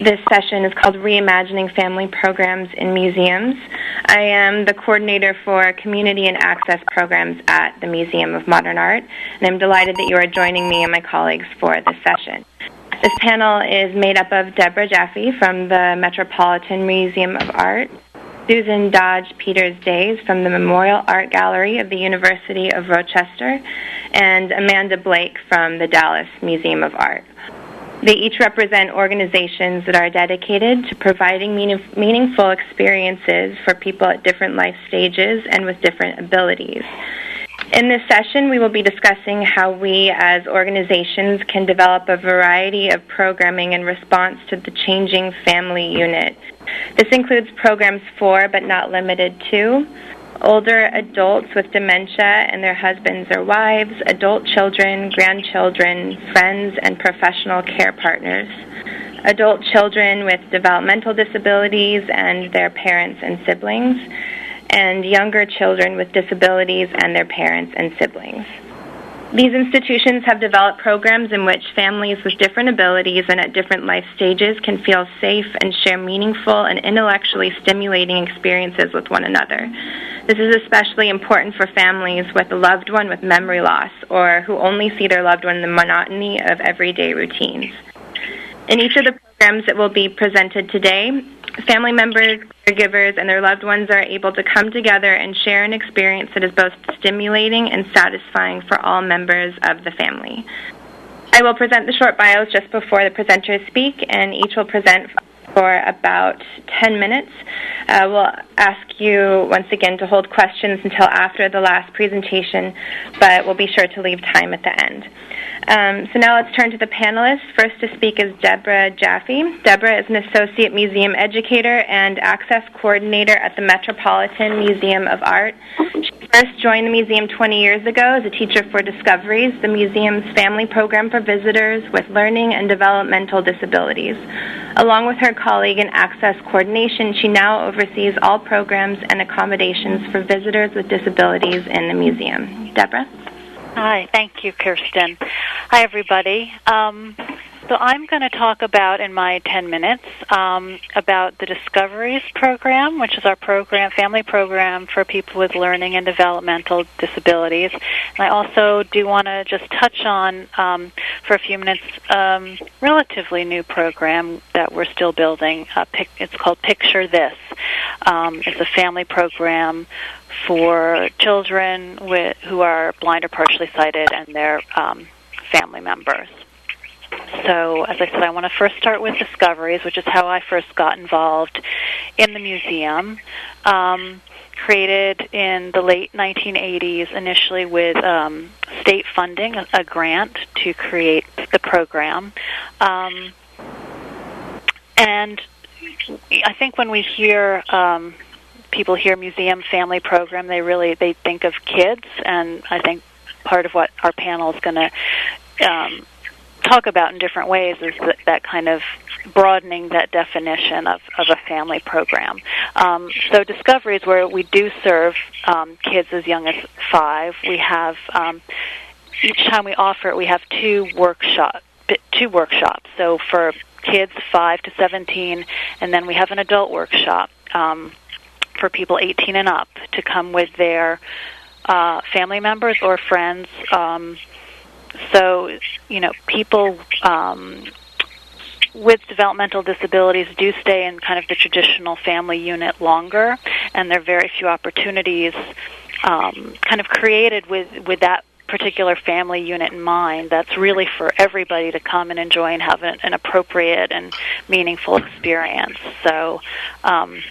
this session is called Reimagining Family Programs in Museums. I am the coordinator for Community and Access Programs at the Museum of Modern Art, and I'm delighted that you are joining me and my colleagues for this session. This panel is made up of Deborah Jaffe from the Metropolitan Museum of Art, Susan Dodge Peters Days from the Memorial Art Gallery of the University of Rochester, and Amanda Blake from the Dallas Museum of Art. They each represent organizations that are dedicated to providing meaning, meaningful experiences for people at different life stages and with different abilities. In this session, we will be discussing how we as organizations can develop a variety of programming in response to the changing family unit. This includes programs for, but not limited to, older adults with dementia and their husbands or wives, adult children, grandchildren, friends, and professional care partners, adult children with developmental disabilities and their parents and siblings, and younger children with disabilities and their parents and siblings. These institutions have developed programs in which families with different abilities and at different life stages can feel safe and share meaningful and intellectually stimulating experiences with one another. This is especially important for families with a loved one with memory loss or who only see their loved one in the monotony of everyday routines. In each of the programs that will be presented today, family members, caregivers, and their loved ones are able to come together and share an experience that is both stimulating and satisfying for all members of the family. I will present the short bios just before the presenters speak, and each will present for about 10 minutes. Uh, we'll ask you once again to hold questions until after the last presentation, but we'll be sure to leave time at the end. Um, so now let's turn to the panelists. First to speak is Deborah Jaffe. Deborah is an associate museum educator and access coordinator at the Metropolitan Museum of Art. She first joined the museum 20 years ago as a teacher for Discoveries, the museum's family program for visitors with learning and developmental disabilities. Along with her colleague in access coordination, she now oversees all programs and accommodations for visitors with disabilities in the museum. Deborah? Hi, thank you, Kirsten. Hi, everybody. Um, so I'm going to talk about in my 10 minutes um, about the Discoveries program, which is our program, family program for people with learning and developmental disabilities. And I also do want to just touch on um, for a few minutes um, relatively new program that we're still building. Uh, pic- it's called Picture This. Um, it's a family program for children with, who are blind or partially sighted and their um, family members. So, as I said, I want to first start with discoveries, which is how I first got involved in the museum. Um, created in the late 1980s, initially with um, state funding, a, a, grant to create the program. Um, and I think when we hear um, people hear museum family program, they really they think of kids, and I think part of what our panel is going to um, talk about in different ways is that, that kind of broadening that definition of, of a family program. Um, so discoveries where we do serve um, kids as young as five. We have um, each time we offer it, we have two workshop two workshops. So for kids five to seventeen, and then we have an adult workshop. Um, for people 18 and up to come with their uh, family members or friends. Um, so, you know, people um, with developmental disabilities do stay in kind of the traditional family unit longer, and there are very few opportunities um, kind of created with with that particular family unit in mind that's really for everybody to come and enjoy and have an, an appropriate and meaningful experience. So um,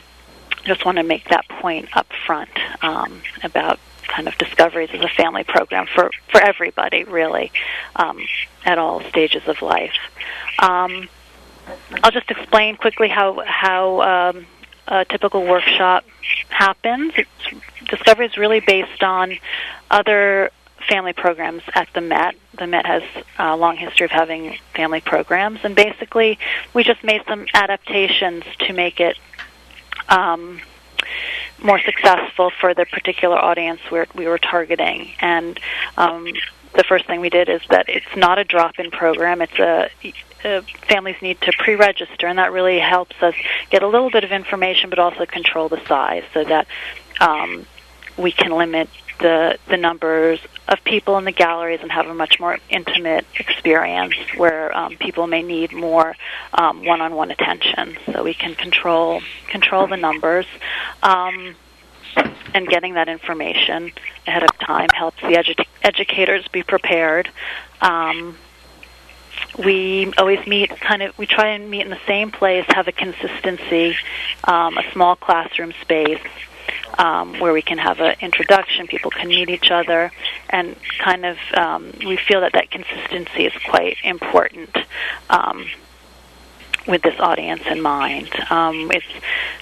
just want to make that point up front um, about kind of discoveries as a family program for, for everybody, really, um, at all stages of life. Um, I'll just explain quickly how how um, a typical workshop happens. It's, Discovery is really based on other family programs at the Met. The Met has a long history of having family programs, and basically, we just made some adaptations to make it um, more successful for the particular audience we're, we were targeting. And um, the first thing we did is that it's not a drop-in program. It's a uh, families need to pre-register, and that really helps us get a little bit of information, but also control the size so that um, we can limit the the numbers of people in the galleries and have a much more intimate experience where um, people may need more um, one-on-one attention. So we can control control the numbers. Um, and getting that information ahead of time helps the edu- educators be prepared. Um, we always meet kind of we try and meet in the same place have a consistency um, a small classroom space um, where we can have an introduction people can meet each other and kind of um, we feel that that consistency is quite important um, with this audience in mind. Um, it's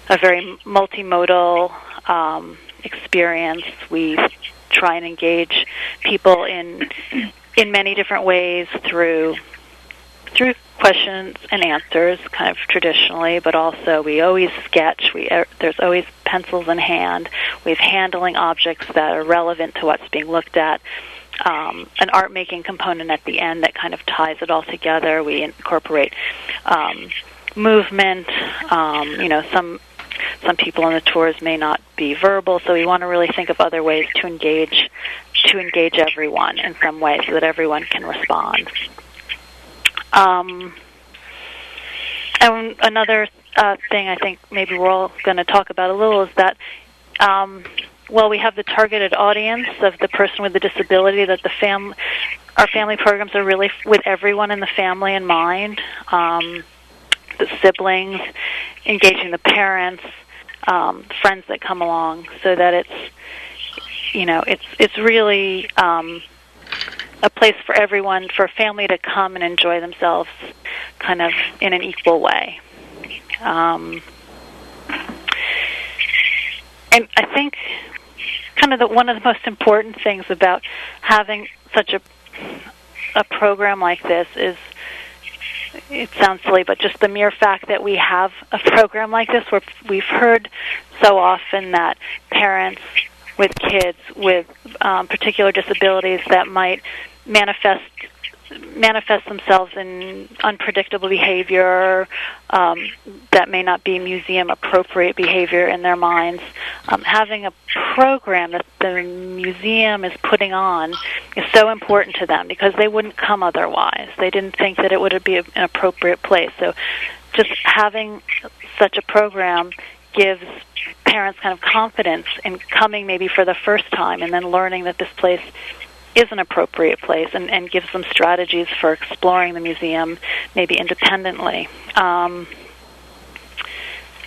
a very multimodal um, experience. We try and engage people in in many different ways through through questions and answers, kind of traditionally, but also we always sketch. We er, there's always pencils in hand. We have handling objects that are relevant to what's being looked at. Um, an art making component at the end that kind of ties it all together. We incorporate um, movement. Um, you know, some some people on the tours may not be verbal, so we want to really think of other ways to engage to engage everyone in some way so that everyone can respond. Um, and another uh, thing I think maybe we're all going to talk about a little is that um, well, we have the targeted audience of the person with the disability that the fam our family programs are really with everyone in the family in mind. Um, the siblings engaging the parents um, friends that come along so that it's you know it's it's really um, a place for everyone, for family to come and enjoy themselves, kind of in an equal way. Um, and I think kind of the, one of the most important things about having such a a program like this is it sounds silly, but just the mere fact that we have a program like this, where we've heard so often that parents with kids with um, particular disabilities that might manifest manifest themselves in unpredictable behavior um, that may not be museum appropriate behavior in their minds. Um, having a program that the museum is putting on is so important to them because they wouldn't come otherwise. They didn't think that it would be an appropriate place. So just having such a program gives parents kind of confidence in coming maybe for the first time and then learning that this place is an appropriate place and, and gives them strategies for exploring the museum maybe independently. Um,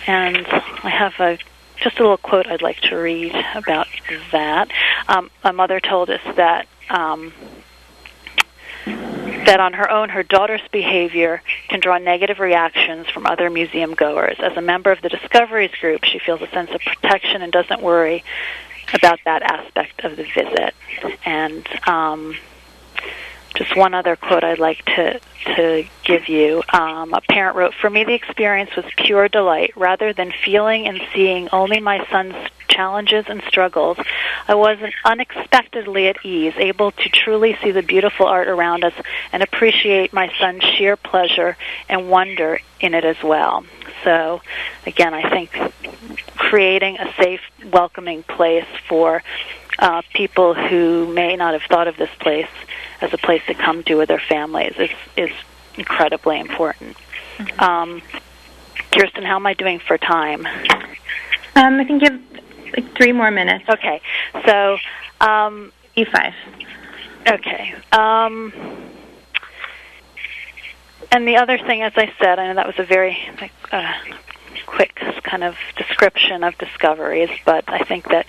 and I have a just a little quote I'd like to read about that. Um, a mother told us that um, that on her own, her daughter's behavior can draw negative reactions from other museum goers. As a member of the Discoveries group, she feels a sense of protection and doesn't worry about that aspect of the visit. And um, just one other quote I'd like to to give you. Um, a parent wrote, "For me, the experience was pure delight. Rather than feeling and seeing only my son's challenges and struggles, I was unexpectedly at ease, able to truly see the beautiful art around us and appreciate my son's sheer pleasure and wonder in it as well." So, again, I think creating a safe, welcoming place for uh, people who may not have thought of this place as a place to come to with their families is is incredibly important. Mm-hmm. Um, Kirsten, how am I doing for time? Um, I think you have like three more minutes. Okay, so um, E five. Okay. Um, and the other thing, as I said, I know that was a very like, uh, quick kind of description of discoveries, but I think that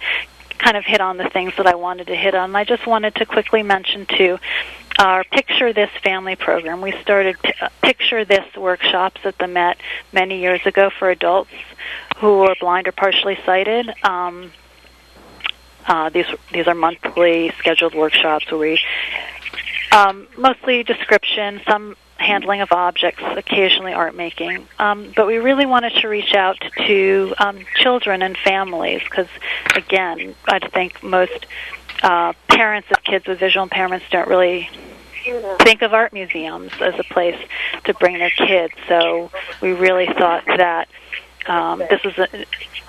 kind of hit on the things that I wanted to hit on. I just wanted to quickly mention too our Picture This family program. We started uh, Picture This workshops at the Met many years ago for adults who are blind or partially sighted. Um, uh, these these are monthly scheduled workshops where we um, mostly description, some handling of objects, occasionally art making. Um, but we really wanted to reach out to um, children and families because, again, I think most uh, parents of kids with visual impairments don't really think of art museums as a place to bring their kids. So we really thought that um, this is a,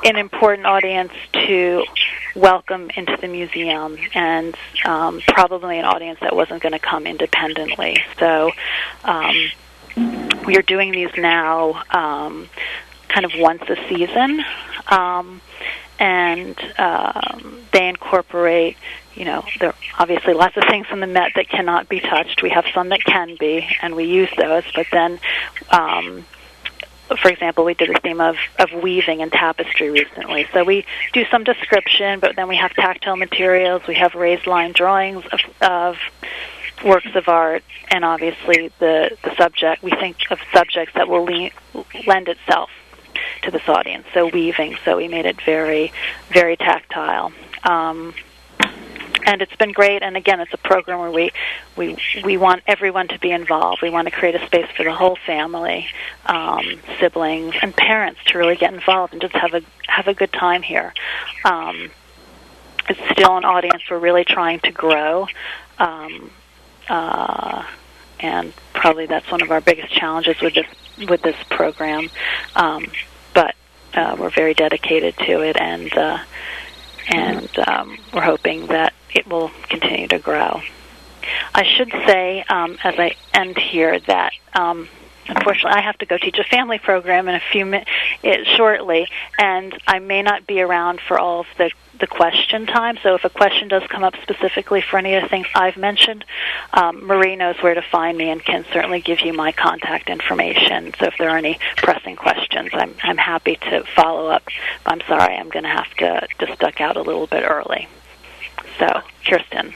an important audience to welcome into the museum, and um, probably an audience that wasn't going to come independently. So um, we are doing these now, um, kind of once a season. Um, and um, they incorporate you know, there are obviously lots of things in the Met that cannot be touched. We have some that can be, and we use those. But then, um, for example, we did a theme of, of weaving and tapestry recently. So we do some description, but then we have tactile materials. We have raised line drawings of, of works of art, and obviously the, the subject. We think of subjects that will le- lend itself to this audience. So weaving. So we made it very, very tactile. Um, and it's been great. And again, it's a program where we we we want everyone to be involved. We want to create a space for the whole family, um, siblings, and parents to really get involved and just have a have a good time here. Um, it's still an audience we're really trying to grow. Um, uh, and probably that's one of our biggest challenges with this with this program. Um, but uh, we're very dedicated to it, and uh, and um, we're hoping that it will continue to grow. I should say, um, as I end here, that um, unfortunately I have to go teach a family program in a few minutes shortly, and I may not be around for all of the the question time. So if a question does come up specifically for any of the things I've mentioned, um, Marie knows where to find me and can certainly give you my contact information. So if there are any pressing questions, I'm I'm happy to follow up. I'm sorry, I'm going to have to to duck out a little bit early. So, Kirsten,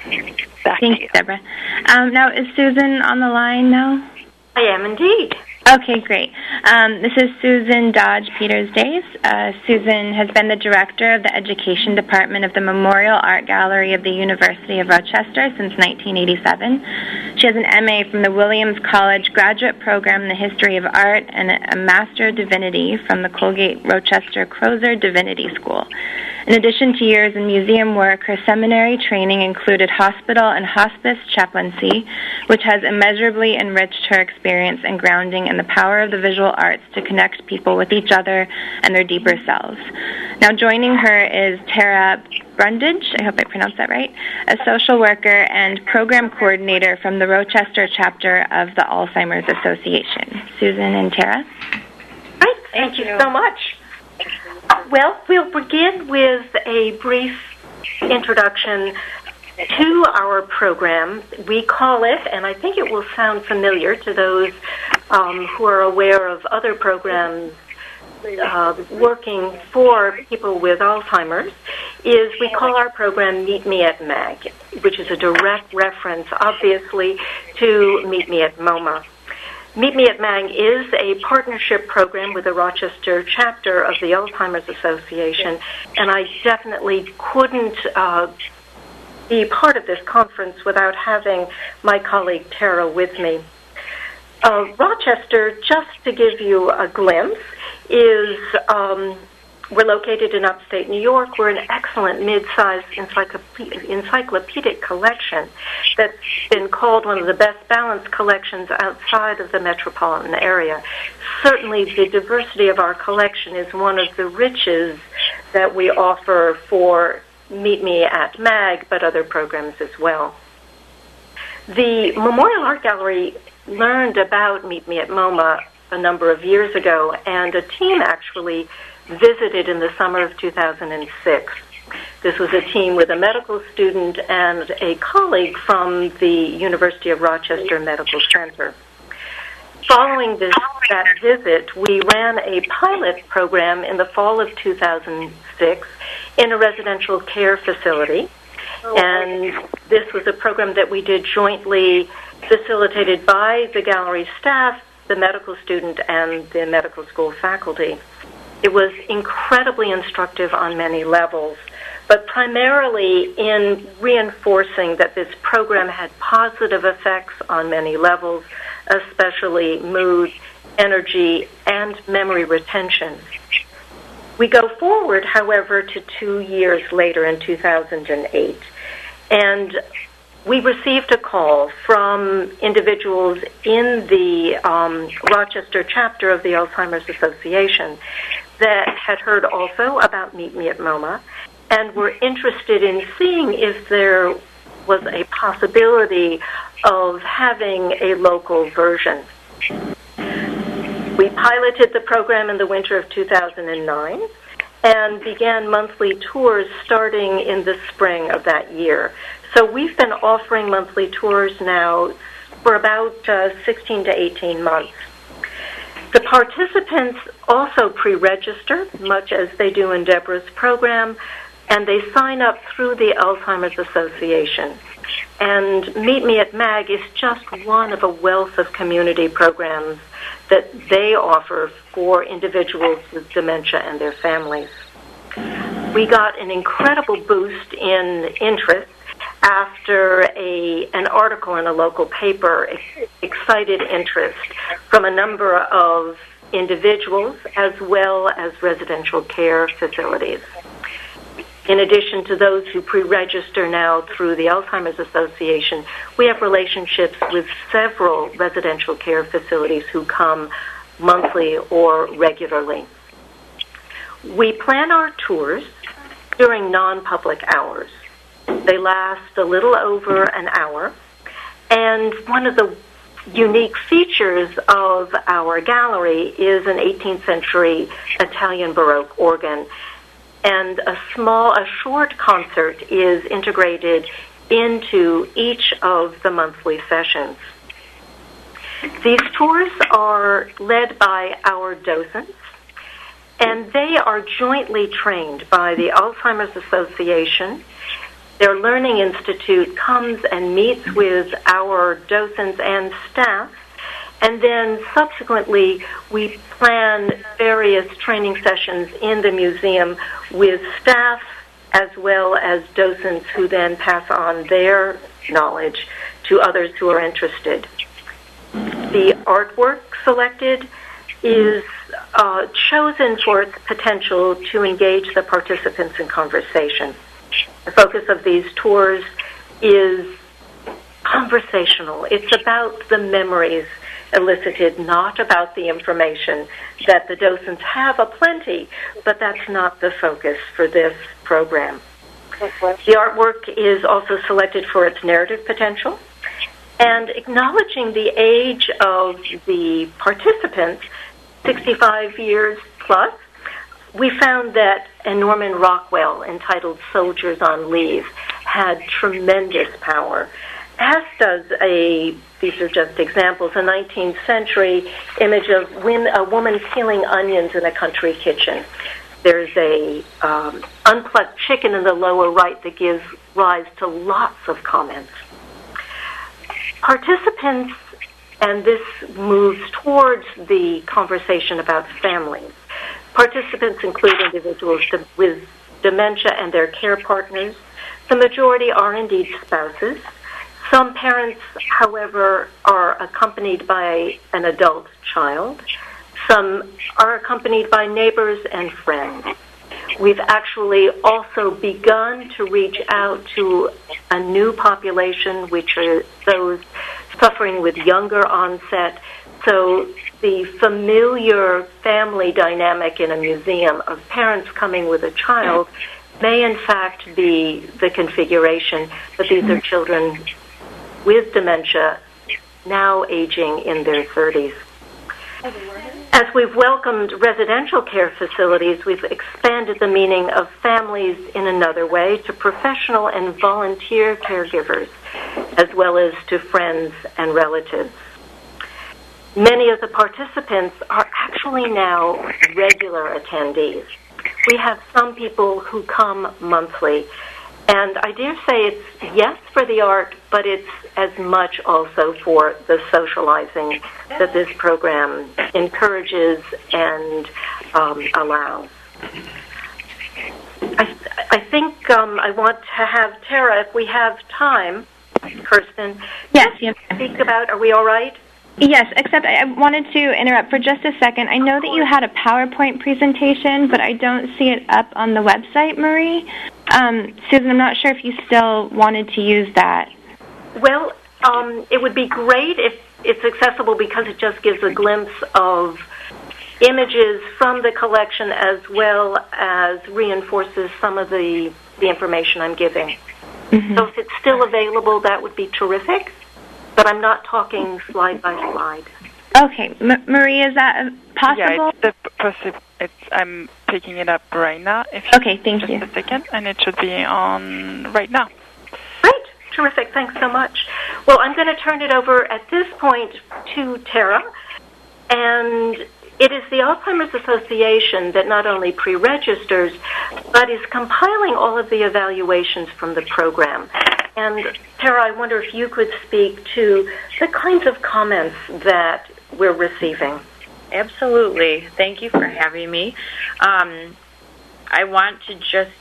back Thanks, to you. Deborah. Um, now, is Susan on the line now? I am indeed. Okay, great. Um, this is Susan Dodge Peters Days. Uh, Susan has been the director of the Education Department of the Memorial Art Gallery of the University of Rochester since 1987. She has an MA from the Williams College Graduate Program in the History of Art and a Master of Divinity from the Colgate Rochester Crozer Divinity School. In addition to years in museum work, her seminary training included hospital and hospice chaplaincy, which has immeasurably enriched her experience and grounding in the power of the visual arts to connect people with each other and their deeper selves. Now, joining her is Tara Brundage, I hope I pronounced that right, a social worker and program coordinator from the Rochester chapter of the Alzheimer's Association. Susan and Tara? Great, thank you so much. Well, we'll begin with a brief introduction to our program. We call it, and I think it will sound familiar to those um, who are aware of other programs uh, working for people with Alzheimer's, is we call our program Meet Me at MAG, which is a direct reference, obviously, to Meet Me at MoMA. Meet Me at MAG is a partnership program with the Rochester chapter of the Alzheimer's Association, and I definitely couldn't uh, be part of this conference without having my colleague Tara with me. Uh, Rochester, just to give you a glimpse, is um, we're located in upstate New York. We're an excellent mid-sized encyclopedic collection that's been called one of the best balanced collections outside of the metropolitan area. Certainly, the diversity of our collection is one of the riches that we offer for Meet Me at MAG, but other programs as well. The Memorial Art Gallery learned about Meet Me at MoMA a number of years ago, and a team actually visited in the summer of 2006. This was a team with a medical student and a colleague from the University of Rochester Medical Center. Following this, that visit, we ran a pilot program in the fall of 2006 in a residential care facility. And this was a program that we did jointly, facilitated by the gallery staff, the medical student, and the medical school faculty. It was incredibly instructive on many levels, but primarily in reinforcing that this program had positive effects on many levels, especially mood, energy, and memory retention. We go forward, however, to two years later in 2008. And we received a call from individuals in the um, Rochester chapter of the Alzheimer's Association that had heard also about Meet Me at MoMA and were interested in seeing if there was a possibility of having a local version. We piloted the program in the winter of 2009 and began monthly tours starting in the spring of that year. So we've been offering monthly tours now for about uh, 16 to 18 months. The participants also pre-register, much as they do in Deborah's program, and they sign up through the Alzheimer's Association. And Meet Me at MAG is just one of a wealth of community programs that they offer for individuals with dementia and their families. We got an incredible boost in interest after a an article in a local paper excited interest from a number of individuals as well as residential care facilities. In addition to those who pre-register now through the Alzheimer's Association, we have relationships with several residential care facilities who come monthly or regularly. We plan our tours during non-public hours. They last a little over an hour. And one of the unique features of our gallery is an 18th century Italian Baroque organ. And a small, a short concert is integrated into each of the monthly sessions. These tours are led by our docents, and they are jointly trained by the Alzheimer's Association their Learning Institute comes and meets with our docents and staff, and then subsequently we plan various training sessions in the museum with staff as well as docents who then pass on their knowledge to others who are interested. The artwork selected is uh, chosen for its potential to engage the participants in conversation. The focus of these tours is conversational. It's about the memories elicited, not about the information that the docents have aplenty, but that's not the focus for this program. The artwork is also selected for its narrative potential and acknowledging the age of the participants, 65 years plus, we found that a Norman Rockwell entitled Soldiers on Leave had tremendous power, as does a, these are just examples, a 19th century image of a woman peeling onions in a country kitchen. There's a um, unplugged chicken in the lower right that gives rise to lots of comments. Participants, and this moves towards the conversation about families Participants include individuals with dementia and their care partners. The majority are indeed spouses. Some parents, however, are accompanied by an adult child. Some are accompanied by neighbors and friends. We've actually also begun to reach out to a new population, which are those suffering with younger onset. So the familiar family dynamic in a museum of parents coming with a child may in fact be the configuration, but these are children with dementia now aging in their 30s. As we've welcomed residential care facilities, we've expanded the meaning of families in another way to professional and volunteer caregivers, as well as to friends and relatives many of the participants are actually now regular attendees. We have some people who come monthly. And I dare say it's yes for the art, but it's as much also for the socializing that this program encourages and um, allows. I, I think um, I want to have Tara, if we have time, Kirsten, yes, yes. speak about, are we all right? Yes, except I wanted to interrupt for just a second. I know that you had a PowerPoint presentation, but I don't see it up on the website, Marie. Um, Susan, I'm not sure if you still wanted to use that. Well, um, it would be great if it's accessible because it just gives a glimpse of images from the collection as well as reinforces some of the, the information I'm giving. Mm-hmm. So if it's still available, that would be terrific. But I'm not talking slide by slide. Okay, M- Maria, is that uh, possible? Yeah, it's the possi- it's, I'm picking it up right now. If okay, thank just you. Just a second, and it should be on right now. Great, terrific. Thanks so much. Well, I'm going to turn it over at this point to Tara, and it is the Alzheimer's Association that not only pre registers, but is compiling all of the evaluations from the program. And Tara, I wonder if you could speak to the kinds of comments that we're receiving. Absolutely. Thank you for having me. Um, I want to just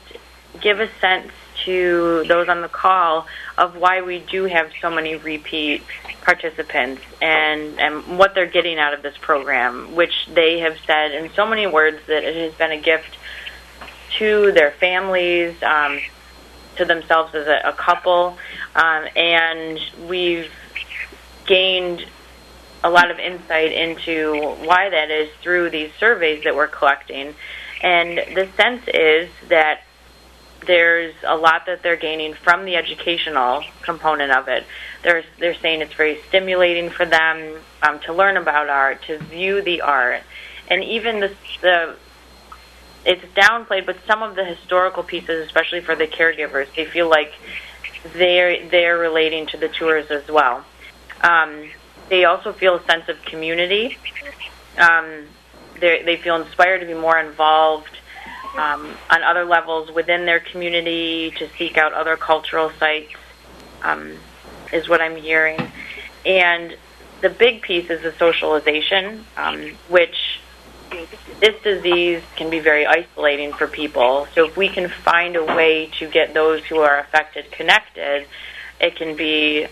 give a sense to those on the call of why we do have so many repeat participants and, and what they're getting out of this program, which they have said in so many words that it has been a gift to their families, um, to themselves as a, a couple, um, and we've gained a lot of insight into why that is through these surveys that we're collecting. And the sense is that there's a lot that they're gaining from the educational component of it. They're they're saying it's very stimulating for them um, to learn about art, to view the art, and even the the it's downplayed, but some of the historical pieces, especially for the caregivers, they feel like they're they're relating to the tours as well. Um, they also feel a sense of community. Um, they feel inspired to be more involved um, on other levels within their community to seek out other cultural sites, um, is what I'm hearing. And the big piece is the socialization, um, which this disease can be very isolating for people. So if we can find a way to get those who are affected connected, it can be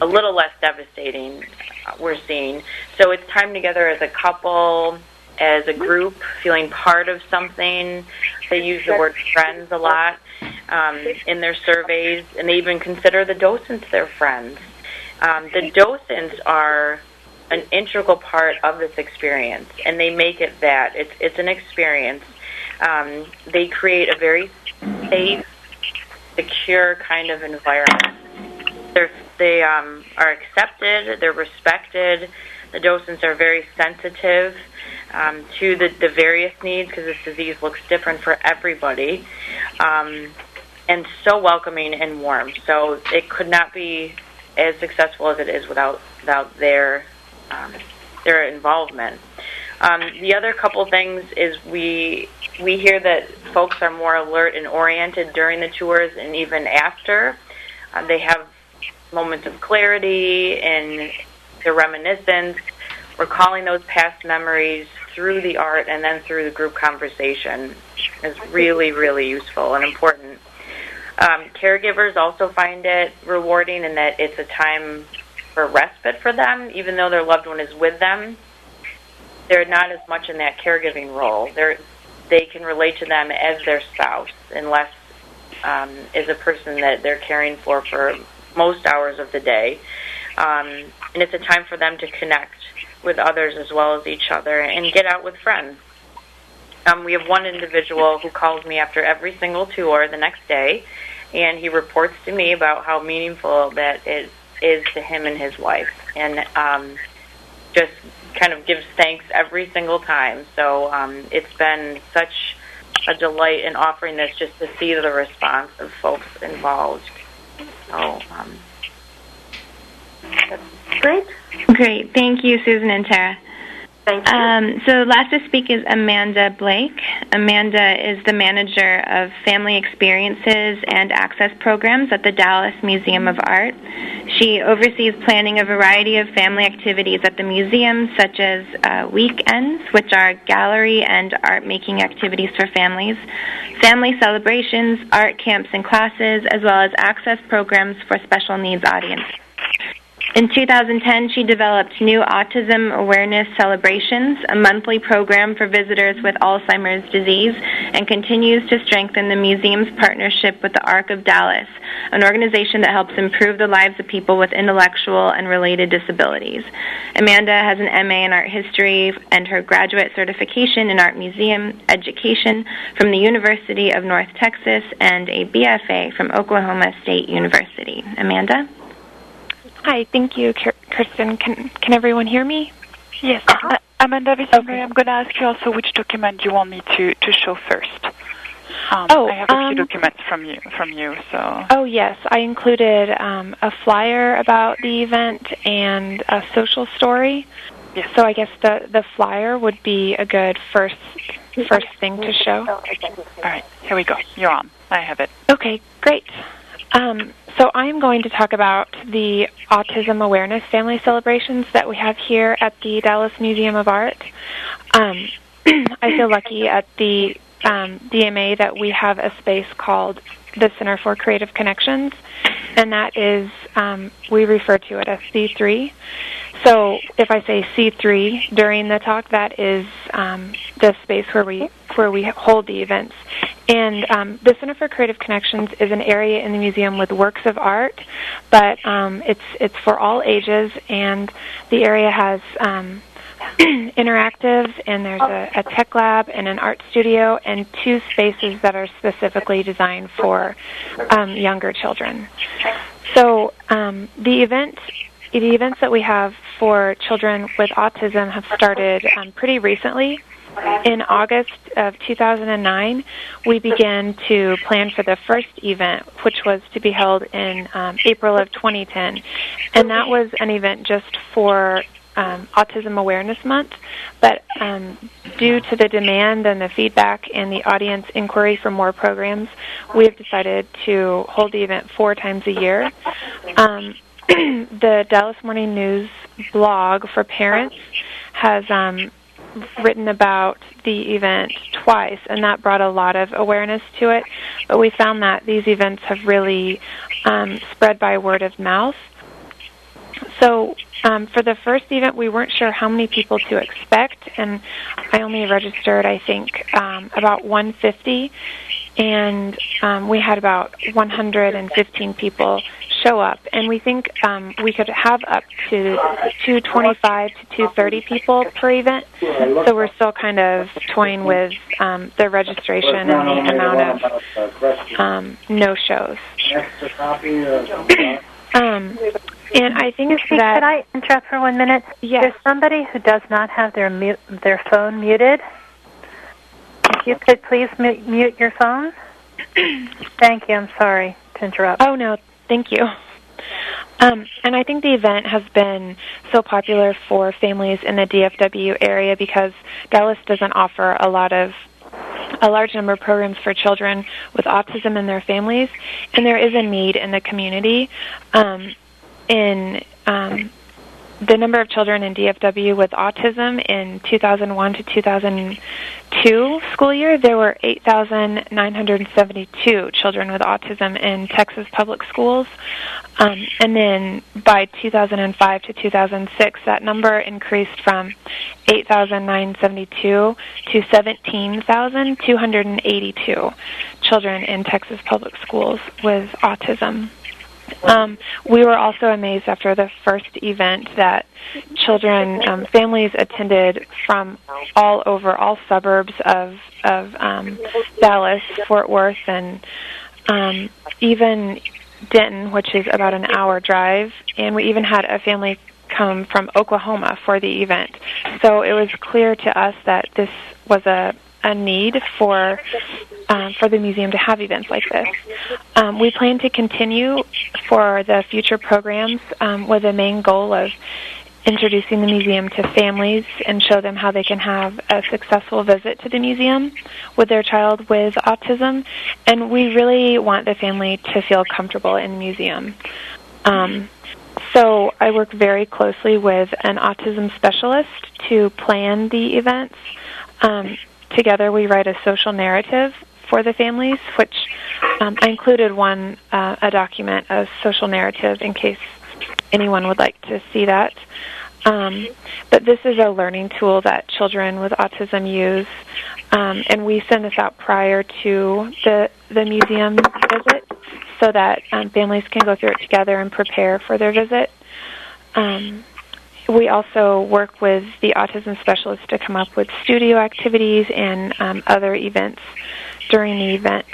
a little less devastating, uh, we're seeing. So it's time together as a couple as a group, feeling part of something. They use the word friends a lot um, in their surveys, and they even consider the docents their friends. Um, the docents are an integral part of this experience, and they make it that. It's, it's an experience. Um, they create a very safe, secure kind of environment. They're, they um, are accepted, they're respected. The docents are very sensitive um, to the, the various needs because this disease looks different for everybody, um, and so welcoming and warm. So it could not be as successful as it is without without their um, their involvement. Um, the other couple things is we we hear that folks are more alert and oriented during the tours and even after. Uh, they have moments of clarity and their reminiscence, recalling those past memories through the art and then through the group conversation is really, really useful and important. Um, caregivers also find it rewarding in that it's a time for respite for them, even though their loved one is with them. They're not as much in that caregiving role. They're, they can relate to them as their spouse, unless um, is a person that they're caring for for most hours of the day. Um, and it's a time for them to connect with others as well as each other and get out with friends. Um, we have one individual who calls me after every single tour the next day, and he reports to me about how meaningful that is is to him and his wife, and um, just kind of gives thanks every single time. So um, it's been such a delight in offering this just to see the response of folks involved. So um, that's great. Great. Thank you, Susan and Tara. Um, so last to speak is Amanda Blake. Amanda is the manager of family experiences and access programs at the Dallas Museum of Art. She oversees planning a variety of family activities at the museum, such as uh, weekends, which are gallery and art making activities for families, family celebrations, art camps and classes, as well as access programs for special needs audiences. In 2010, she developed New Autism Awareness Celebrations, a monthly program for visitors with Alzheimer's disease, and continues to strengthen the museum's partnership with the Arc of Dallas, an organization that helps improve the lives of people with intellectual and related disabilities. Amanda has an MA in art history and her graduate certification in art museum education from the University of North Texas and a BFA from Oklahoma State University. Amanda? Hi, thank you, Kirsten. Can can everyone hear me? Yes. Uh, Amanda, okay. I'm going to ask you also which document you want me to, to show first. Um, oh, I have a um, few documents from you from you. So. Oh yes, I included um, a flyer about the event and a social story. Yes. So I guess the the flyer would be a good first first thing to show. All right, here we go. You're on. I have it. Okay, great. Um, so I'm going to talk about the Autism Awareness Family Celebrations that we have here at the Dallas Museum of Art. Um, I feel lucky at the um, DMA that we have a space called the Center for Creative Connections, and that is, um, we refer to it as C3. So if I say C3 during the talk, that is um, the space where we where we hold the events. And um, the Center for Creative Connections is an area in the museum with works of art, but um, it's it's for all ages, and the area has interactives, and there's a, a, tech lab and an art studio, and two spaces that are specifically designed for um, younger children. So um, the event the events that we have for children with autism have started um, pretty recently. In August of 2009, we began to plan for the first event, which was to be held in um, April of 2010. And that was an event just for um, Autism Awareness Month, but um, due to the demand and the feedback and the audience inquiry for more programs, we have decided to hold the event four times a year. Um, the Dallas Morning News blog for parents has um, written about the event twice, and that brought a lot of awareness to it. But we found that these events have really um, spread by word of mouth. So um, for the first event, we weren't sure how many people to expect, and I only registered, I think, um, about 150, and um, we had about 115 people show up, and we think um, we could have up to 225 to 230 people per event. So we're still kind of toying with um, the registration and the amount of um, no shows. Um, and I think Excuse that. Could I interrupt for one minute? Yes. There's somebody who does not have their mute, their phone muted. If you could please mute, mute your phone. Thank you. I'm sorry to interrupt. Oh no, Thank you. Um, and I think the event has been so popular for families in the DFW area because Dallas doesn't offer a lot of a large number of programs for children with autism and their families, and there is a need in the community. Um, in um, the number of children in DFW with autism in 2001 to 2002 school year, there were 8,972 children with autism in Texas public schools. Um, and then by 2005 to 2006, that number increased from 8,972 to 17,282 children in Texas public schools with autism. Um, we were also amazed after the first event that children, um, families attended from all over, all suburbs of of um, Dallas, Fort Worth, and um, even Denton, which is about an hour drive. And we even had a family come from Oklahoma for the event. So it was clear to us that this was a a need for um, for the museum to have events like this. Um, we plan to continue for the future programs um, with the main goal of introducing the museum to families and show them how they can have a successful visit to the museum with their child with autism. And we really want the family to feel comfortable in the museum. Um, so I work very closely with an autism specialist to plan the events. Together we write a social narrative for the families, which um, I included one uh, a document, a social narrative, in case anyone would like to see that. Um, but this is a learning tool that children with autism use, um, and we send this out prior to the the museum visit, so that um, families can go through it together and prepare for their visit. Um, we also work with the autism specialist to come up with studio activities and um, other events during the event.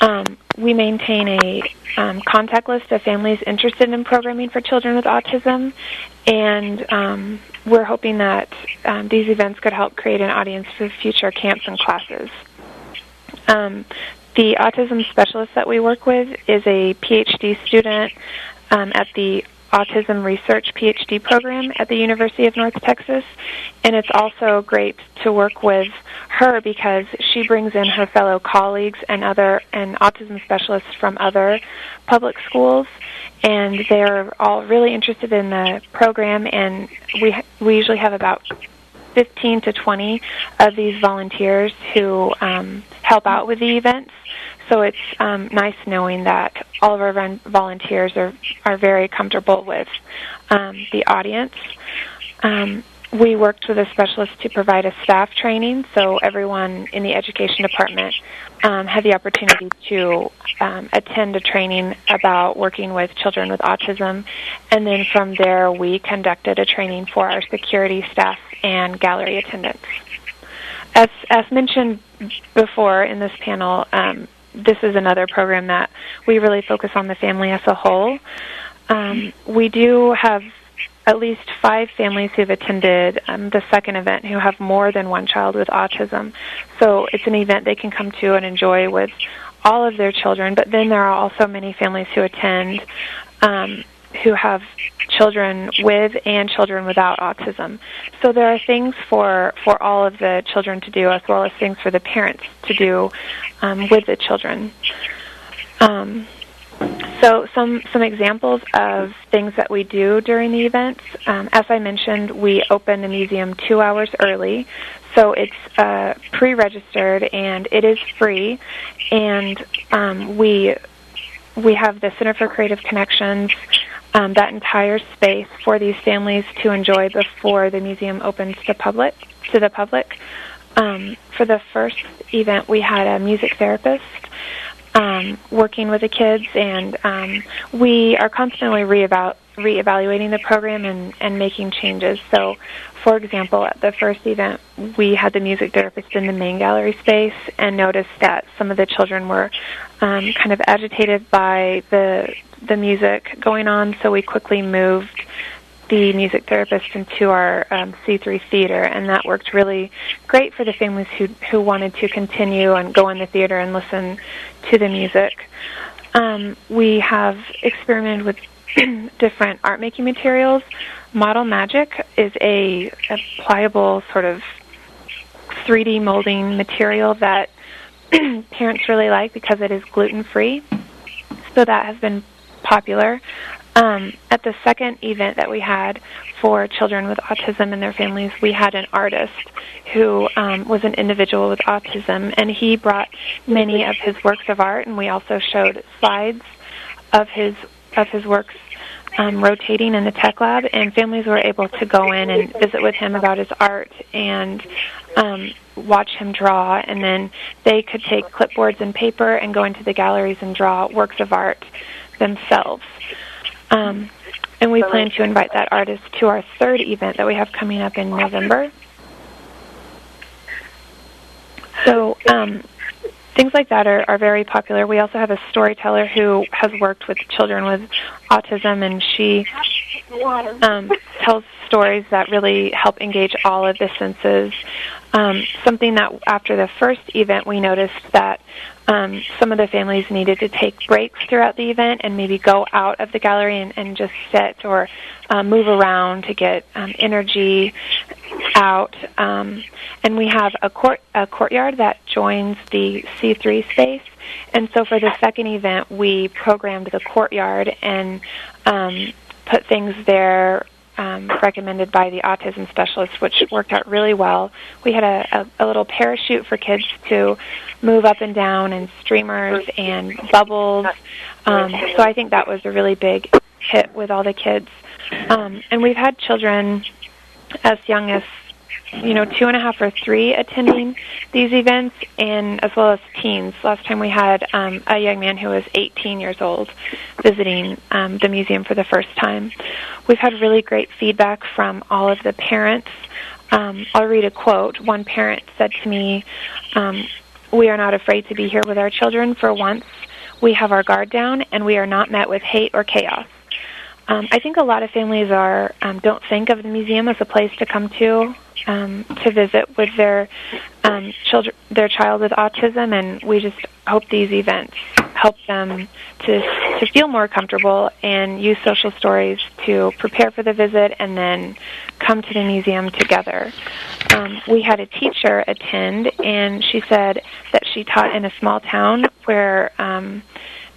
Um, we maintain a um, contact list of families interested in programming for children with autism, and um, we're hoping that um, these events could help create an audience for future camps and classes. Um, the autism specialist that we work with is a PhD student at the Autism Research PhD program at the University of North Texas, and it's also great to work with her because she brings in her fellow colleagues and other and autism specialists from other public schools, and they're all really interested in the program. And we we usually have about 15 to 20 of these volunteers who um, help out with the events. So it's um, nice knowing that all of our volunteers are, are very comfortable with um, the audience. Um, we worked with a specialist to provide a staff training, so everyone in the education department um, had the opportunity to um, attend a training about working with children with autism. And then from there, we conducted a training for our security staff and gallery attendants. As, as mentioned before in this panel, um, this is another program that we really focus on the family as a whole. Um, we do have at least five families who've attended um, the second event who have more than one child with autism. So it's an event they can come to and enjoy with all of their children. But then there are also many families who attend um, who have children with and children without autism. So there are things for for all of the children to do, as well as things for the parents to do um, with the children. Um, so some some examples of things that we do during the events. Um, as I mentioned, we open the museum two hours early, so it's uh, pre-registered and it is free. And um, we we have the Center for Creative Connections um, that entire space for these families to enjoy before the museum opens to public to the public. Um, for the first event, we had a music therapist um, working with the kids, and um, we are constantly reeval- reevaluating the program and, and making changes. So, for example, at the first event, we had the music therapist in the main gallery space and noticed that some of the children were um, kind of agitated by the the music going on, so we quickly moved the music therapist into our um, C3 theater, and that worked really great for the families who who wanted to continue and go in the theater and listen to the music. Um, we have experimented with different art making materials. Model Magic is a, a pliable sort of 3D molding material that parents really like because it is gluten free. So that has been popular. Um, at the second event that we had for children with autism and their families, we had an artist who um, was an individual with autism, and he brought many of his works of art, and we also showed slides of his of his works um, rotating in the tech lab, and families were able to go in and visit with him about his art and um, watch him draw, and then they could take clipboards and paper and go into the galleries and draw works of art themselves. Um, and we plan to invite that artist to our third event that we have coming up in November. So um, things like that are, are very popular. We also have a storyteller who has worked with children with autism, and she um, tells stories that really help engage all of the senses. Um, something that after the first event we noticed that um, some of the families needed to take breaks throughout the event and maybe go out of the gallery and, and just sit or um, move around to get um, energy out. Um, and we have a court a courtyard that joins the C3 space. And so for the second event, we programmed the courtyard and um, put things there um, recommended by the autism specialist, which worked out really well. We had a, a, a little parachute for kids to move up and down, and streamers and bubbles. Um, so I think that was a really big hit with all the kids. Um, and we've had children as young as you know two and a half or three attending these events, and as well as teens. Last time we had um, a young man who was 18 years old visiting um, the museum for the first time. We've had really great feedback from all of the parents. Um, I'll read a quote. One parent said to me, um, "We are not afraid to be here with our children. For once, we have our guard down, and we are not met with hate or chaos." Um, I think a lot of families are um, don't think of the museum as a place to come to um, to visit with their um, children, their child with autism, and we just hope these events help them to to feel more comfortable and use social stories to prepare for the visit, and then come to the museum together. Um, we had a teacher attend, and she said that she taught in a small town where. Um,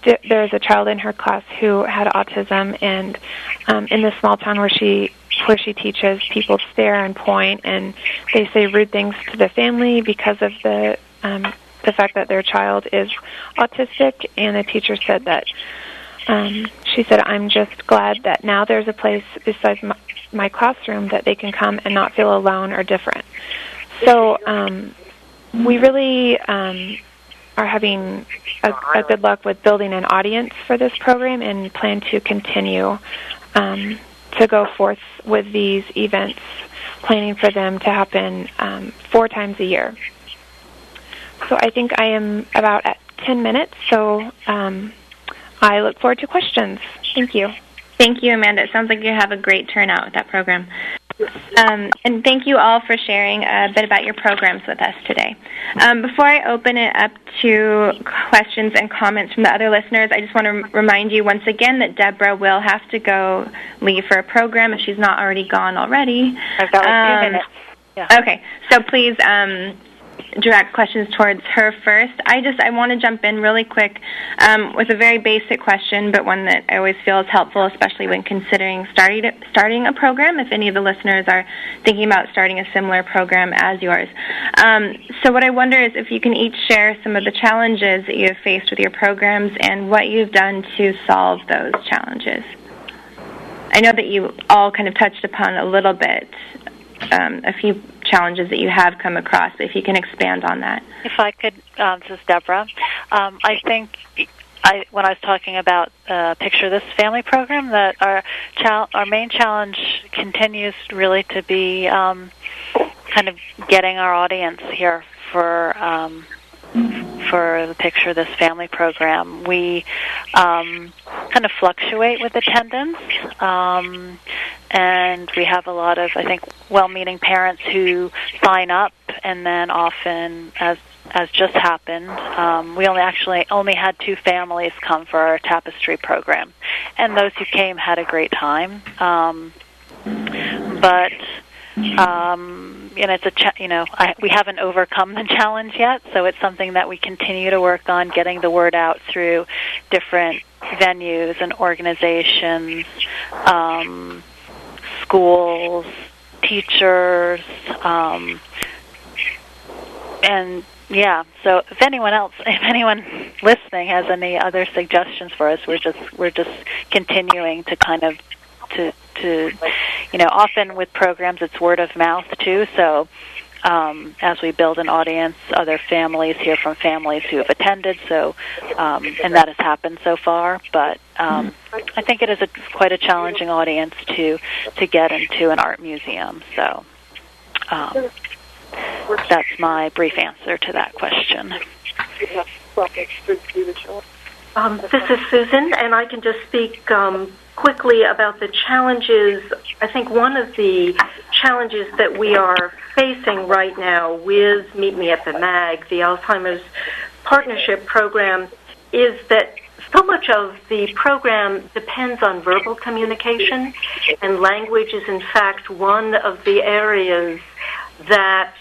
there was a child in her class who had autism, and um, in the small town where she where she teaches, people stare and point, and they say rude things to the family because of the um, the fact that their child is autistic. And the teacher said that um, she said, "I'm just glad that now there's a place besides my, my classroom that they can come and not feel alone or different." So um, we really um, are having a, a good luck with building an audience for this program and plan to continue um, to go forth with these events, planning for them to happen um, four times a year. So I think I am about at 10 minutes, so um, I look forward to questions. Thank you. Thank you, Amanda. It sounds like you have a great turnout with that program. Um, and thank you all for sharing a bit about your programs with us today. Um, before I open it up to questions and comments from the other listeners, I just want to remind you once again that Deborah will have to go leave for a program if she's not already gone already. I've got like um, two minutes. Yeah. Okay, so please um, direct questions towards her first. I just I want to jump in really quick um, with a very basic question, but one that I always feel is helpful, especially when considering starting starting a program. If any of the listeners are thinking about starting a similar program as yours, um, so what I wonder is if you can each share some of the challenges that you have faced with your programs and what you've done to solve those challenges. I know that you all kind of touched upon a little bit um, a few challenges that you have come across. If you can expand on that. If I could, um, this is Deborah. Um, I think I, when I was talking about uh, Picture This Family program, that our chal- our main challenge continues really to be um, kind of getting our audience here for um, for the Picture This Family program. We um, kind of fluctuate with attendance, um, and we have a lot of, I think, well-meaning parents who sign up, and then often, as as just happened, um, we only actually only had two families come for our tapestry program, and those who came had a great time. Um, but um, and it's a cha- you know I, we haven't overcome the challenge yet, so it's something that we continue to work on getting the word out through different venues and organizations, um, schools, teachers, um, and yeah. So if anyone else, if anyone listening has any other suggestions for us, we're just we're just continuing to kind of to to you know often with programs it's word of mouth too. So um, as we build an audience other families hear from families who have attended. So um, and that has happened so far. But um, I think it is a, quite a challenging audience to to get into an art museum. So um, that's my brief answer to that question. Um, this is Susan, and I can just speak um, quickly about the challenges. I think one of the challenges that we are facing right now with Meet Me at the MAG, the Alzheimer's Partnership Program, is that so much of the program depends on verbal communication, and language is, in fact, one of the areas that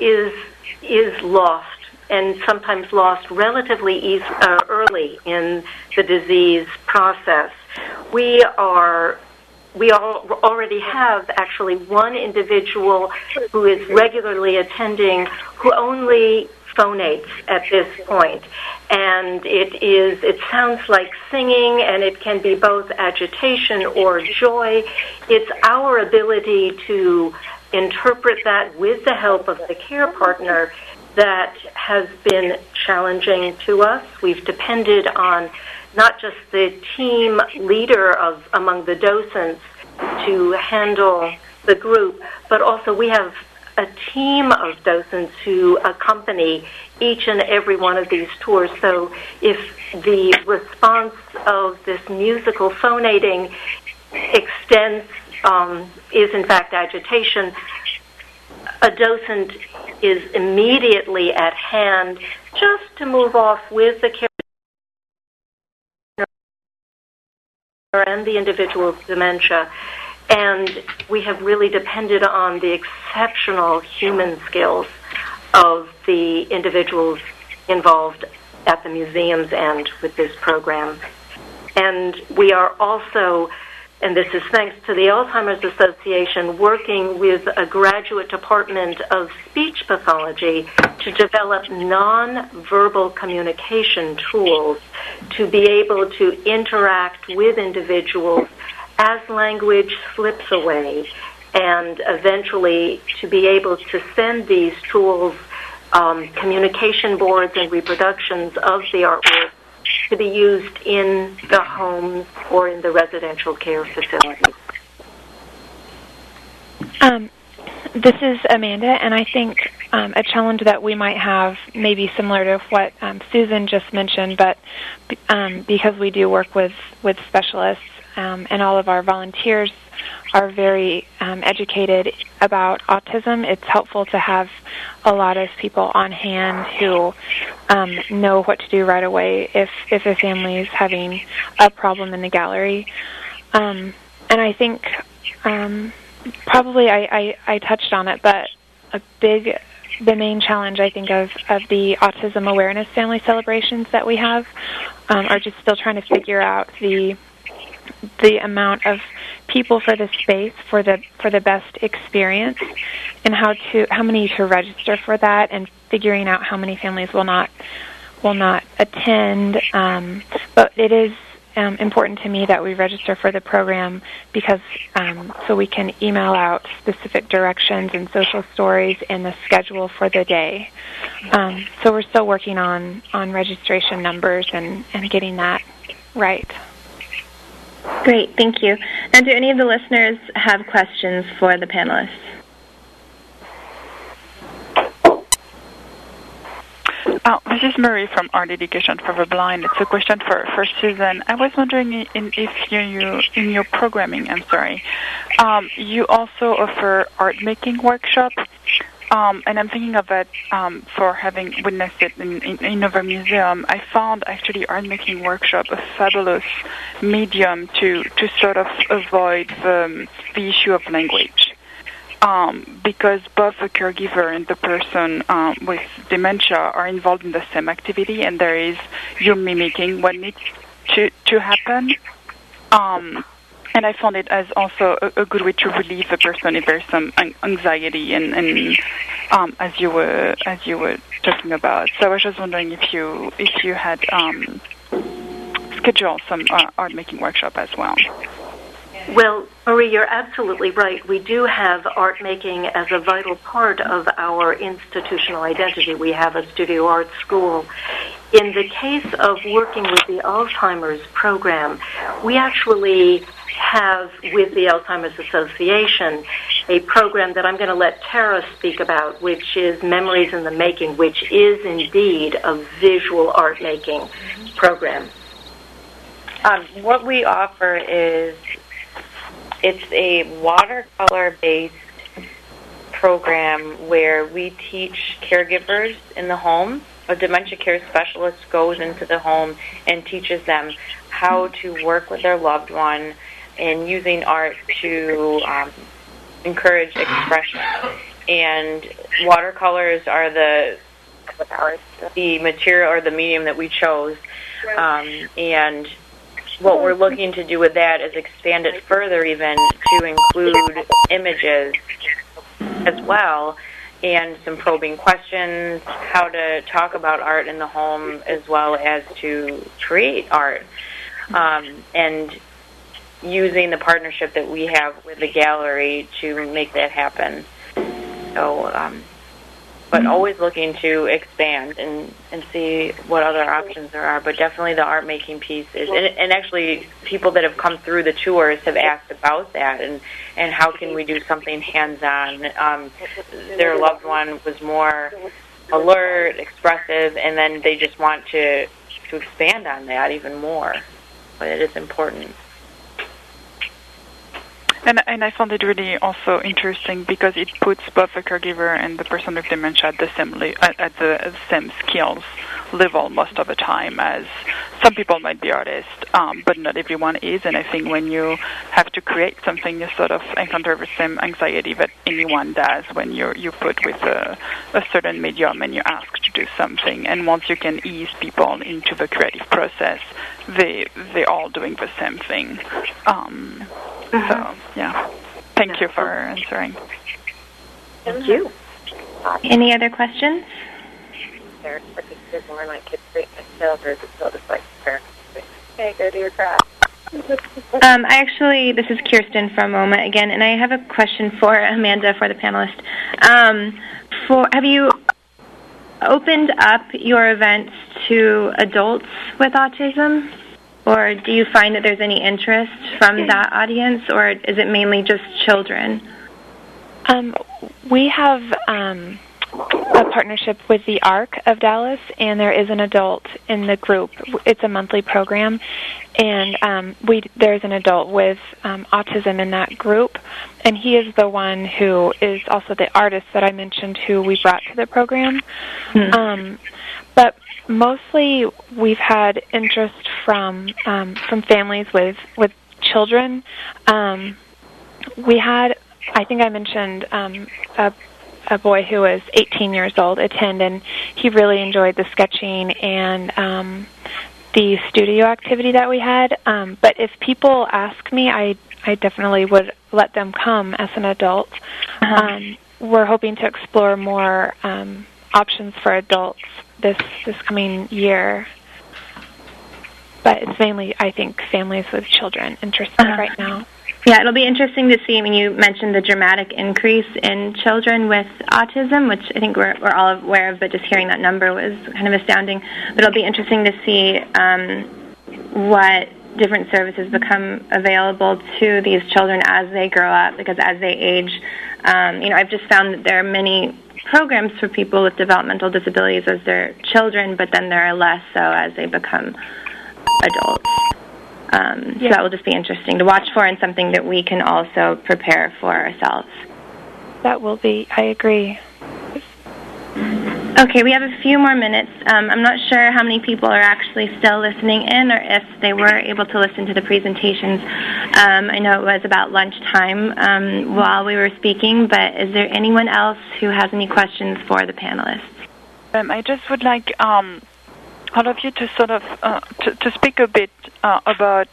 is is lost and sometimes lost relatively easy, uh, early in the disease process we are we all already have actually one individual who is regularly attending who only phonates at this point, and it is it sounds like singing, and it can be both agitation or joy. It's our ability to interpret that with the help of the care partner that has been challenging to us. We've depended on not just the team leader of among the docents to handle the group, but also we have a team of docents who accompany each and every one of these tours. So if the response of this musical phonating extends, um, is in fact agitation, a docent is immediately at hand just to move off with the care and the individual's dementia. And we have really depended on the exceptional human skills of the individuals involved at the museums and with this program. And we are also, and this is thanks to the Alzheimer's Association, working with a graduate department of speech pathology to develop nonverbal communication tools to be able to interact with individuals as language slips away and eventually to be able to send these tools, um, communication boards and reproductions of the artwork to be used in the homes or in the residential care facilities. Um, this is Amanda, and I think um, a challenge that we might have, maybe similar to what um, Susan just mentioned, but um, because we do work with, with specialists um, and all of our volunteers are very um, educated about autism, it's helpful to have a lot of people on hand who um, know what to do right away if if a family is having a problem in the gallery. Um, and I think um, probably I, I, I touched on it, but a big the main challenge I think of of the autism awareness family celebrations that we have um, are just still trying to figure out the the amount of people for the space for the for the best experience and how to how many to register for that and figuring out how many families will not will not attend um, but it is um, important to me that we register for the program because um, so we can email out specific directions and social stories and the schedule for the day. Um, so we're still working on on registration numbers and and getting that right. Great, thank you. Now, do any of the listeners have questions for the panelists? Oh, this is Marie from Art Education for the Blind. It's a question for, for Susan. I was wondering in, if you, you in your programming, I'm sorry, um, you also offer art making workshops. Um, and I'm thinking of it um, for having witnessed it in, in, in our museum. I found actually art making workshop a fabulous medium to, to sort of avoid the, the issue of language. Um, because both the caregiver and the person um, with dementia are involved in the same activity, and there is you mimicking what needs to to happen. Um, and I found it as also a, a, good way to relieve the person if there's some anxiety and, and um, as you were as you were talking about. So I was just wondering if you if you had um, scheduled some uh, art making workshop as well. Well, Marie, you're absolutely right. We do have art making as a vital part of our institutional identity. We have a studio art school. In the case of working with the Alzheimer's program, we actually have with the Alzheimer's Association a program that I'm going to let Tara speak about, which is Memories in the Making, which is indeed a visual art making program. Um, what we offer is it's a watercolor based program where we teach caregivers in the home. A dementia care specialist goes into the home and teaches them how to work with their loved one and using art to um, encourage expression. And watercolors are the the material or the medium that we chose. Um, and what we're looking to do with that is expand it further, even to include images as well. and some probing questions, how to talk about art in the home as well as to create art, um, and using the partnership that we have with the gallery to make that happen. So, um, but mm-hmm. always looking to expand and and see what other options there are. But definitely the art making piece is, and, and actually people that have come through the tours have asked about that and and how can we do something hands on. Um, their loved one was more alert, expressive, and then they just want to to expand on that even more. But it is important. And, and I found it really also interesting because it puts both the caregiver and the person with dementia at the same li- at, at the same skills level most of the time. As some people might be artists, um, but not everyone is. And I think when you have to create something, you sort of encounter the same anxiety that anyone does when you you put with a, a certain medium and you ask to do something. And once you can ease people into the creative process, they they're all doing the same thing. Um, Mm-hmm. So, yeah. Thank you for answering. Thank you. Any other questions? Okay, go to your craft. Um, I actually, this is Kirsten from MoMA again, and I have a question for Amanda for the panelist. Um, for have you opened up your events to adults with autism? Or do you find that there's any interest from that audience, or is it mainly just children? Um, we have um, a partnership with the ARC of Dallas, and there is an adult in the group. It's a monthly program, and um, we there's an adult with um, autism in that group, and he is the one who is also the artist that I mentioned, who we brought to the program. Mm-hmm. Um, but mostly we've had interest from um, from families with with children. Um, we had, I think I mentioned um, a a boy who was 18 years old attend, and he really enjoyed the sketching and um, the studio activity that we had. Um, but if people ask me, I I definitely would let them come as an adult. Uh-huh. Um, we're hoping to explore more um, options for adults this this coming year. But it's mainly, I think, families with children interested uh-huh. right now. Yeah, it'll be interesting to see. I mean, you mentioned the dramatic increase in children with autism, which I think we're, we're all aware of, but just hearing that number was kind of astounding. But it'll be interesting to see um, what different services become available to these children as they grow up, because as they age, um, you know, I've just found that there are many programs for people with developmental disabilities as their children, but then there are less so as they become adults. Um, yeah. So that will just be interesting to watch for and something that we can also prepare for ourselves. That will be, I agree. Okay, we have a few more minutes. Um, I'm not sure how many people are actually still listening in or if they were able to listen to the presentations. Um, I know it was about lunchtime um, while we were speaking, but is there anyone else who has any questions for the panelists? Um, I just would like um, all of you to sort of uh, to, to, speak a bit uh, about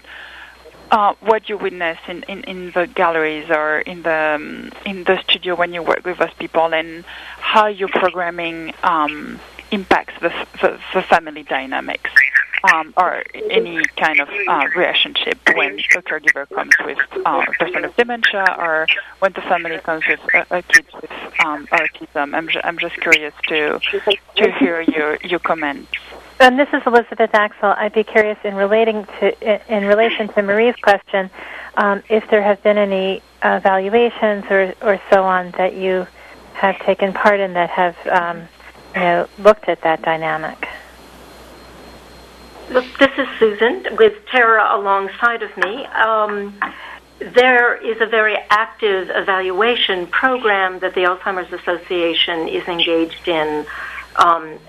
uh, what you witness in, in, in the galleries or in the um, in the studio when you work with those people and how your programming um, impacts the, the, the, family dynamics um, or any kind of uh, relationship when a caregiver comes with uh, a person with dementia or when the family comes with a, a kid with um, autism. I'm, ju- I'm just curious to to hear your your comments. And this is Elisabeth Axel. I'd be curious in relating to in relation to Marie's question, um, if there have been any evaluations or or so on that you have taken part in that have um, you know looked at that dynamic. Look, this is Susan with Tara alongside of me. Um, there is a very active evaluation program that the Alzheimer's Association is engaged in um,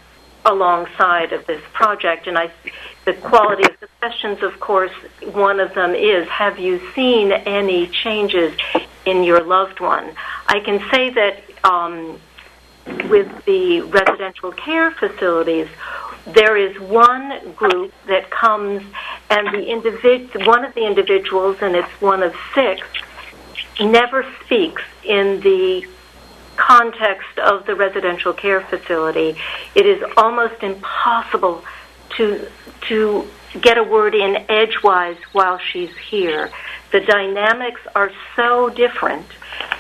alongside of this project. And I, the quality of the questions, of course, one of them is, have you seen any changes in your loved one? I can say that um, with the residential care facilities, there is one group that comes, and the individ- one of the individuals, and it's one of six, never speaks in the context of the residential care facility, it is almost impossible to to get a word in edgewise while she's here. The dynamics are so different.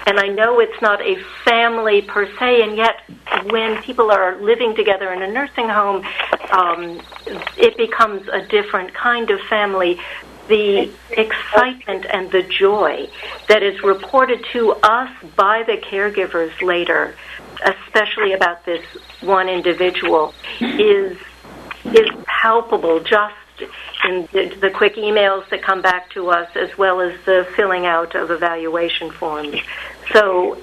And I know it's not a family per se, and yet when people are living together in a nursing home, um, it becomes a different kind of family. The excitement and the joy that is reported to us by the caregivers later, especially about this one individual, is is palpable just in the, the, quick emails that come back to us, as well as the filling out of evaluation forms. So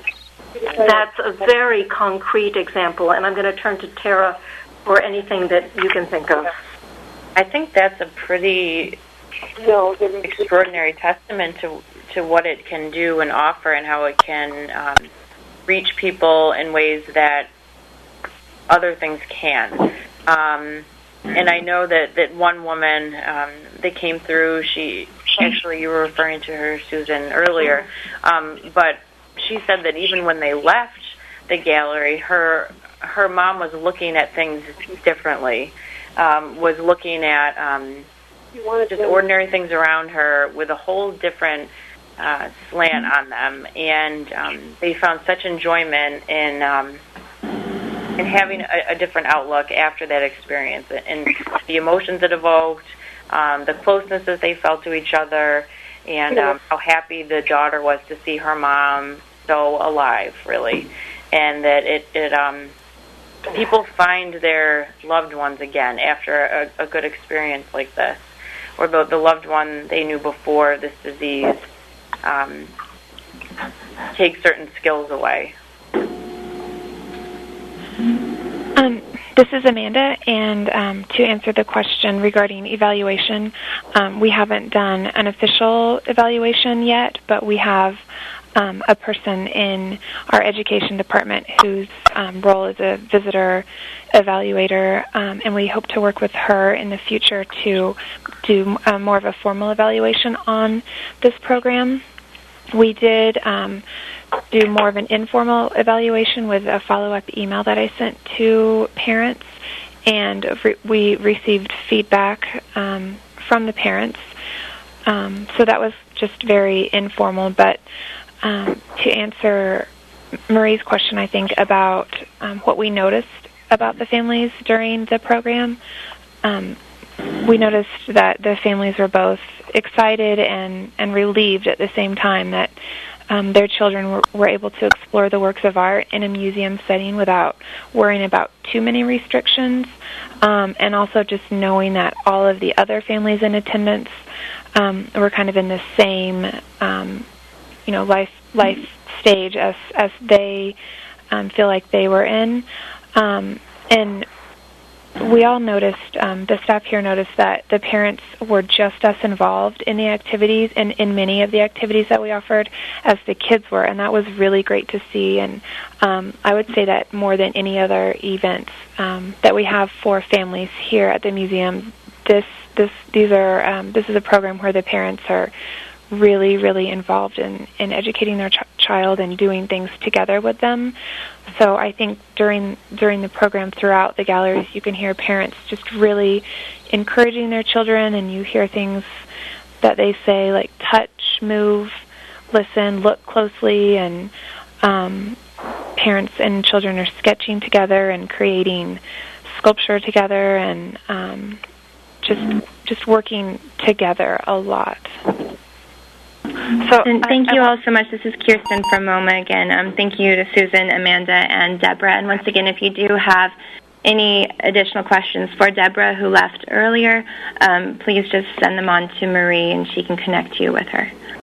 that's a very concrete example, and I'm going to turn to Tara for anything that you can think of. I think that's a pretty extraordinary testament to to what it can do and offer, and how it can um, reach people in ways that other things can. Um, and I know that that one woman um, that came through, she actually you were referring to her, Susan, earlier, um, but she said that even when they left the gallery, her her mom was looking at things differently, um, was looking at um, just ordinary things around her with a whole different uh, slant on them, and um, they found such enjoyment in. Um, and having a, a different outlook after that experience and the emotions it evoked, um, the closeness that they felt to each other, and um, how happy the daughter was to see her mom so alive, really, and that it it um, people find their loved ones again after a, a good experience like this, or the, the loved one they knew before this disease um, takes certain skills away. Um, this is Amanda, and um, to answer the question regarding evaluation, um, we haven't done an official evaluation yet, but we have um, a person in our education department whose um, role is a visitor evaluator, um, and we hope to work with her in the future to do uh, more of a formal evaluation on this program. We did um, do more of an informal evaluation with a follow-up email that I sent to parents, and re- we received feedback um, from the parents. Um, so that was just very informal. But um, to answer Marie's question, I think about um, what we noticed about the families during the program, um, we noticed that the families were both excited and, and relieved at the same time that um, their children were, were able to explore the works of art in a museum setting without worrying about too many restrictions, um, and also just knowing that all of the other families in attendance um, were kind of in the same, um, you know, life life stage as as they um, feel like they were in, um, and we all noticed, um, the staff here noticed that the parents were just as involved in the activities and in many of the activities that we offered as the kids were, and that was really great to see. And um, I would say that more than any other events um, that we have for families here at the museum, this this these are um, this is a program where the parents are really, really involved in, in educating their ch- child and doing things together with them. So I think during during the program throughout the galleries, you can hear parents just really encouraging their children, and you hear things that they say like touch, move, listen, look closely, and um, parents and children are sketching together and creating sculpture together, and um, just just working together a lot. So, and thank I, you all so much. This is Kirsten from MoMA again. Um, thank you to Susan, Amanda, and Deborah. And once again, if you do have any additional questions for Deborah, who left earlier, um, please just send them on to Marie, and she can connect you with her.